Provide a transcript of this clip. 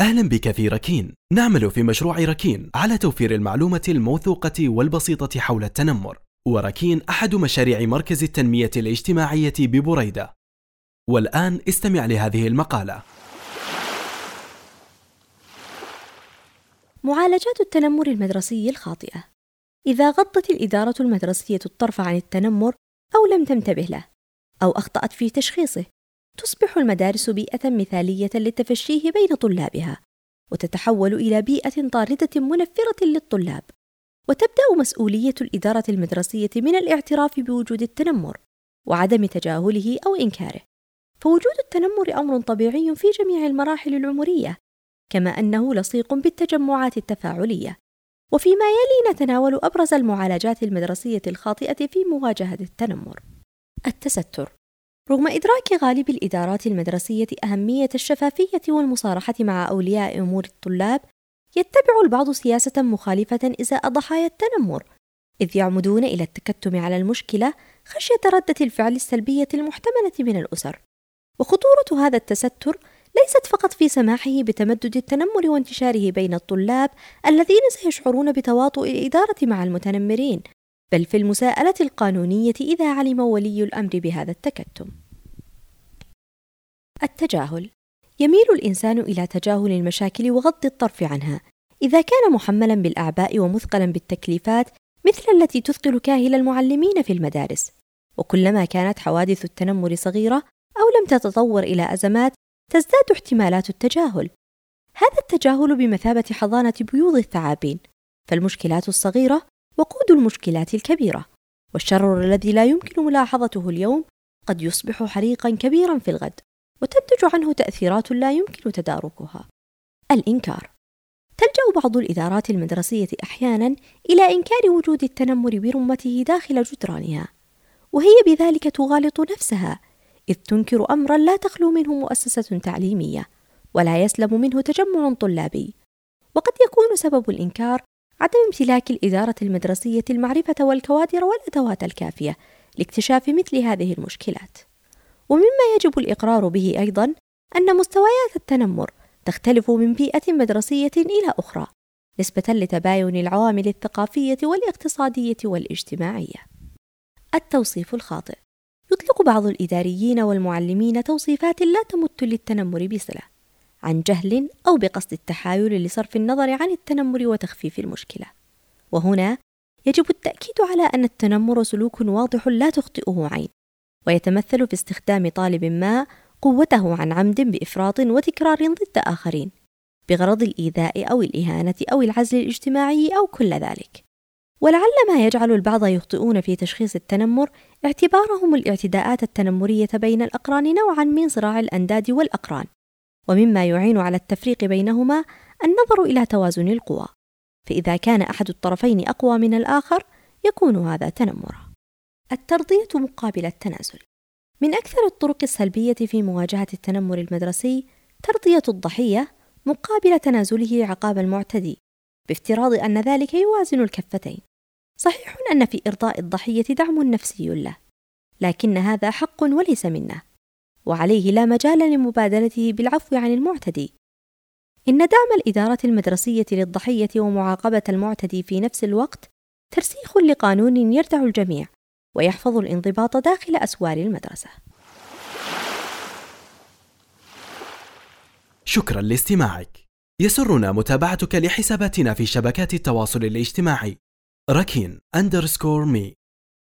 أهلا بك في ركين. نعمل في مشروع ركين على توفير المعلومة الموثوقة والبسيطة حول التنمر. وركين أحد مشاريع مركز التنمية الاجتماعية ببريدة. والآن استمع لهذه المقالة. معالجات التنمر المدرسي الخاطئة. إذا غضت الإدارة المدرسية الطرف عن التنمر أو لم تنتبه له أو أخطأت في تشخيصه تصبح المدارس بيئة مثالية للتفشيه بين طلابها وتتحول إلى بيئة طاردة منفرة للطلاب وتبدأ مسؤولية الإدارة المدرسية من الاعتراف بوجود التنمر وعدم تجاهله أو إنكاره. فوجود التنمر أمر طبيعي في جميع المراحل العمرية كما أنه لصيق بالتجمعات التفاعلية. وفيما يلي نتناول أبرز المعالجات المدرسية الخاطئة في مواجهة التنمر. التستر. رغم إدراك غالب الإدارات المدرسية أهمية الشفافية والمصارحة مع أولياء أمور الطلاب يتبع البعض سياسة مخالفة إزاء ضحايا التنمر إذ يعمدون إلى التكتم على المشكلة خشية ردة الفعل السلبية المحتملة من الأسر وخطورة هذا التستر ليست فقط في سماحه بتمدد التنمر وانتشاره بين الطلاب الذين سيشعرون بتواطؤ الإدارة مع المتنمرين بل في المساءلة القانونية إذا علم ولي الأمر بهذا التكتم. التجاهل. يميل الإنسان إلى تجاهل المشاكل وغض الطرف عنها. إذا كان محملا بالأعباء ومثقلا بالتكليفات مثل التي تثقل كاهل المعلمين في المدارس. وكلما كانت حوادث التنمر صغيرة أو لم تتطور إلى أزمات تزداد احتمالات التجاهل. هذا التجاهل بمثابة حضانة بيوض الثعابين. فالمشكلات الصغيرة وقود المشكلات الكبيرة. والشر الذي لا يمكن ملاحظته اليوم قد يصبح حريقا كبيرا في الغد. وتنتج عنه تأثيرات لا يمكن تداركها. الإنكار. تلجأ بعض الإدارات المدرسية أحيانا إلى إنكار وجود التنمر برمته داخل جدرانها وهي بذلك تغالط نفسها إذ تنكر أمرا لا تخلو منه مؤسسة تعليمية ولا يسلم منه تجمع طلابي. وقد يكون سبب الإنكار عدم امتلاك الإدارة المدرسية المعرفة والكوادر والأدوات الكافية لاكتشاف مثل هذه المشكلات. ومما يجب الإقرار به أيضا أن مستويات التنمر تختلف من بيئة مدرسية إلى أخرى نسبة لتباين العوامل الثقافية والاقتصادية والاجتماعية. التوصيف الخاطئ يطلق بعض الإداريين والمعلمين توصيفات لا تمت للتنمر بصلة عن جهل أو بقصد التحايل لصرف النظر عن التنمر وتخفيف المشكلة وهنا يجب التأكيد على أن التنمر سلوك واضح لا تخطئه عين ويتمثل في استخدام طالب ما قوته عن عمد بإفراط وتكرار ضد آخرين بغرض الإيذاء أو الإهانة أو العزل الاجتماعي أو كل ذلك. ولعل ما يجعل البعض يخطئون في تشخيص التنمر اعتبارهم الاعتداءات التنمرية بين الأقران نوعا من صراع الأنداد والأقران ومما يعين على التفريق بينهما النظر إلى توازن القوى. فإذا كان أحد الطرفين أقوى من الآخر يكون هذا تنمرا. الترضية مقابل التنازل. من أكثر الطرق السلبية في مواجهة التنمر المدرسي ترضية الضحية مقابل تنازله عقاب المعتدي بافتراض أن ذلك يوازن الكفتين. صحيح أن في إرضاء الضحية دعم نفسي له لكن هذا حق وليس منه وعليه لا مجال لمبادلته بالعفو عن المعتدي. إن دعم الإدارة المدرسية للضحية ومعاقبة المعتدي في نفس الوقت ترسيخ لقانون يردع الجميع. ويحفظ الانضباط داخل أسوار المدرسة. شكرا لاستماعك. يسرنا متابعتك لحساباتنا في شبكات التواصل الاجتماعي. ركين أندرسكور مي